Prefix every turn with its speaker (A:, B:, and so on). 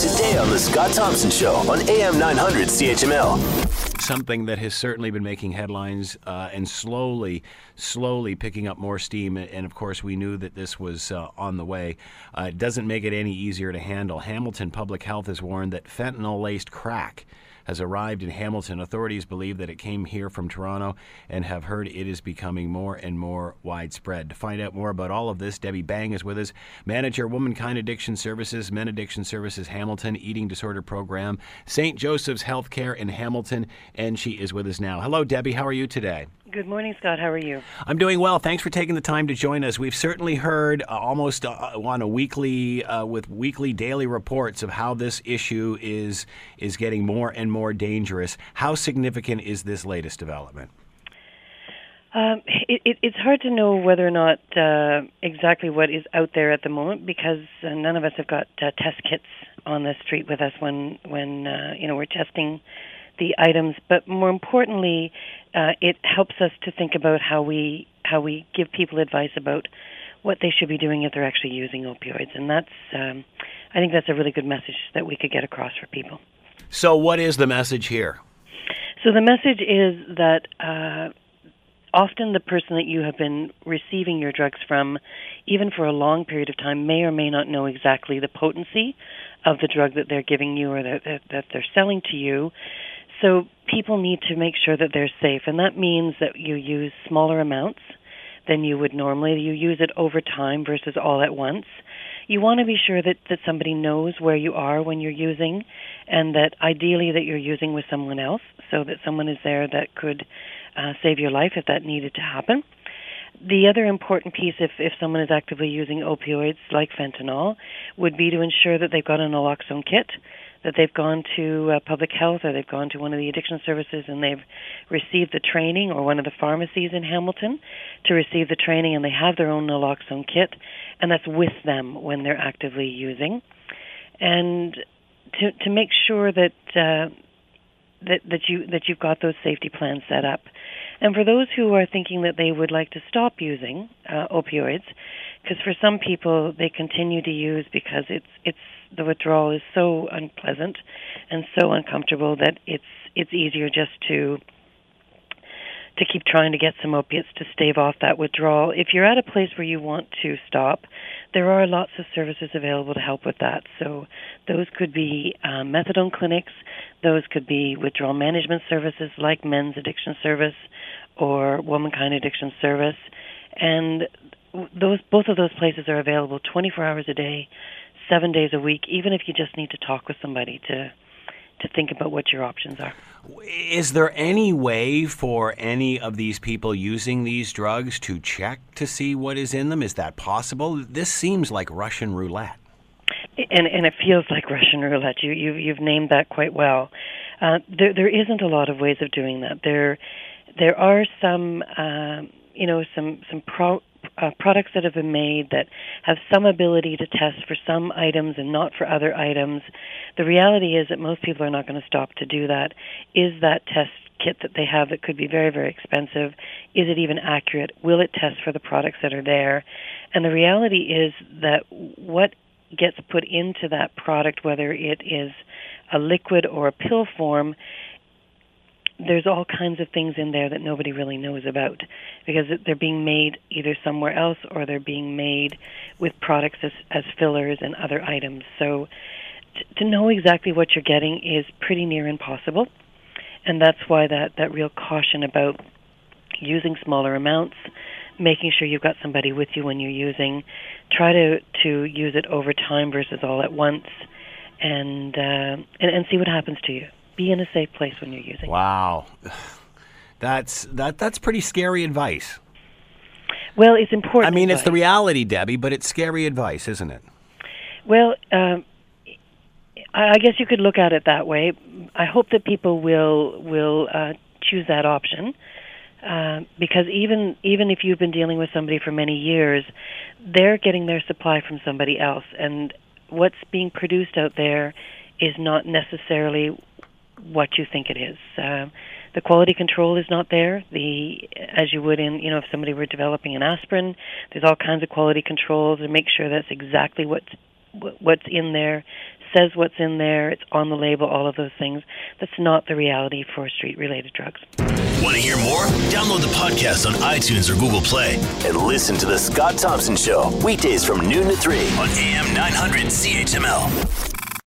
A: today on The Scott Thompson Show on AM 900 CHML.
B: Something that has certainly been making headlines uh, and slowly, slowly picking up more steam. And of course, we knew that this was uh, on the way. Uh, it doesn't make it any easier to handle. Hamilton Public Health has warned that fentanyl laced crack has arrived in Hamilton. Authorities believe that it came here from Toronto and have heard it is becoming more and more widespread. To find out more about all of this, Debbie Bang is with us, manager, Womankind Addiction Services, Men Addiction Services Hamilton, Eating Disorder Program, St. Joseph's Healthcare in Hamilton, and she is with us now. Hello, Debbie. How are you today?
C: Good morning, Scott. How are you?
B: I'm doing well. Thanks for taking the time to join us. We've certainly heard uh, almost uh, on a weekly, uh, with weekly, daily reports of how this issue is is getting more and more dangerous. How significant is this latest development?
C: Um, it, it, it's hard to know whether or not uh, exactly what is out there at the moment because uh, none of us have got uh, test kits on the street with us when when uh, you know we're testing the items, but more importantly, uh, it helps us to think about how we how we give people advice about what they should be doing if they're actually using opioids, and that's um, I think that's a really good message that we could get across for people.
B: So, what is the message here?
C: So, the message is that uh, often the person that you have been receiving your drugs from, even for a long period of time, may or may not know exactly the potency of the drug that they're giving you or that, that, that they're selling to you. So people need to make sure that they're safe, and that means that you use smaller amounts than you would normally. You use it over time versus all at once. You want to be sure that, that somebody knows where you are when you're using, and that ideally that you're using with someone else, so that someone is there that could uh, save your life if that needed to happen. The other important piece, if, if someone is actively using opioids like fentanyl, would be to ensure that they've got an naloxone kit that they've gone to uh, public health or they've gone to one of the addiction services and they've received the training or one of the pharmacies in Hamilton to receive the training and they have their own naloxone kit and that's with them when they're actively using. And to to make sure that uh, that that you that you've got those safety plans set up. And for those who are thinking that they would like to stop using uh, opioids because for some people they continue to use because it's it's the withdrawal is so unpleasant and so uncomfortable that it's it's easier just to to keep trying to get some opiates to stave off that withdrawal. If you're at a place where you want to stop, there are lots of services available to help with that. So those could be um, methadone clinics, those could be withdrawal management services like Men's Addiction Service or Womankind Addiction Service, and those both of those places are available 24 hours a day, seven days a week, even if you just need to talk with somebody to to think about what your options are.
B: Is there any way for any of these people using these drugs to check to see what is in them? Is that possible? This seems like Russian roulette.
C: And and it feels like Russian roulette. You you you've named that quite well. Uh, there there isn't a lot of ways of doing that. There there are some uh, you know some some pro uh, products that have been made that have some ability to test for some items and not for other items. The reality is that most people are not going to stop to do that. Is that test kit that they have that could be very, very expensive, is it even accurate? Will it test for the products that are there? And the reality is that what gets put into that product, whether it is a liquid or a pill form, there's all kinds of things in there that nobody really knows about because they're being made either somewhere else or they're being made with products as, as fillers and other items. So t- to know exactly what you're getting is pretty near impossible. And that's why that, that real caution about using smaller amounts, making sure you've got somebody with you when you're using, try to, to use it over time versus all at once, and, uh, and, and see what happens to you be in a safe place when you're using.
B: Wow, that's that that's pretty scary advice.
C: Well, it's important.
B: I mean,
C: advice.
B: it's the reality, Debbie, but it's scary advice, isn't it?
C: Well, um, I guess you could look at it that way. I hope that people will will uh, choose that option. Uh, because even even if you've been dealing with somebody for many years, they're getting their supply from somebody else, and what's being produced out there is not necessarily what you think it is. Uh, the quality control is not there. The as you would in you know if somebody were developing an aspirin, there's all kinds of quality controls to make sure that's exactly what's what's in there says what's in there, it's on the label, all of those things. That's not the reality for street related drugs.
A: Want to hear more? Download the podcast on iTunes or Google Play and listen to The Scott Thompson Show weekdays from noon to 3 on AM 900 CHML.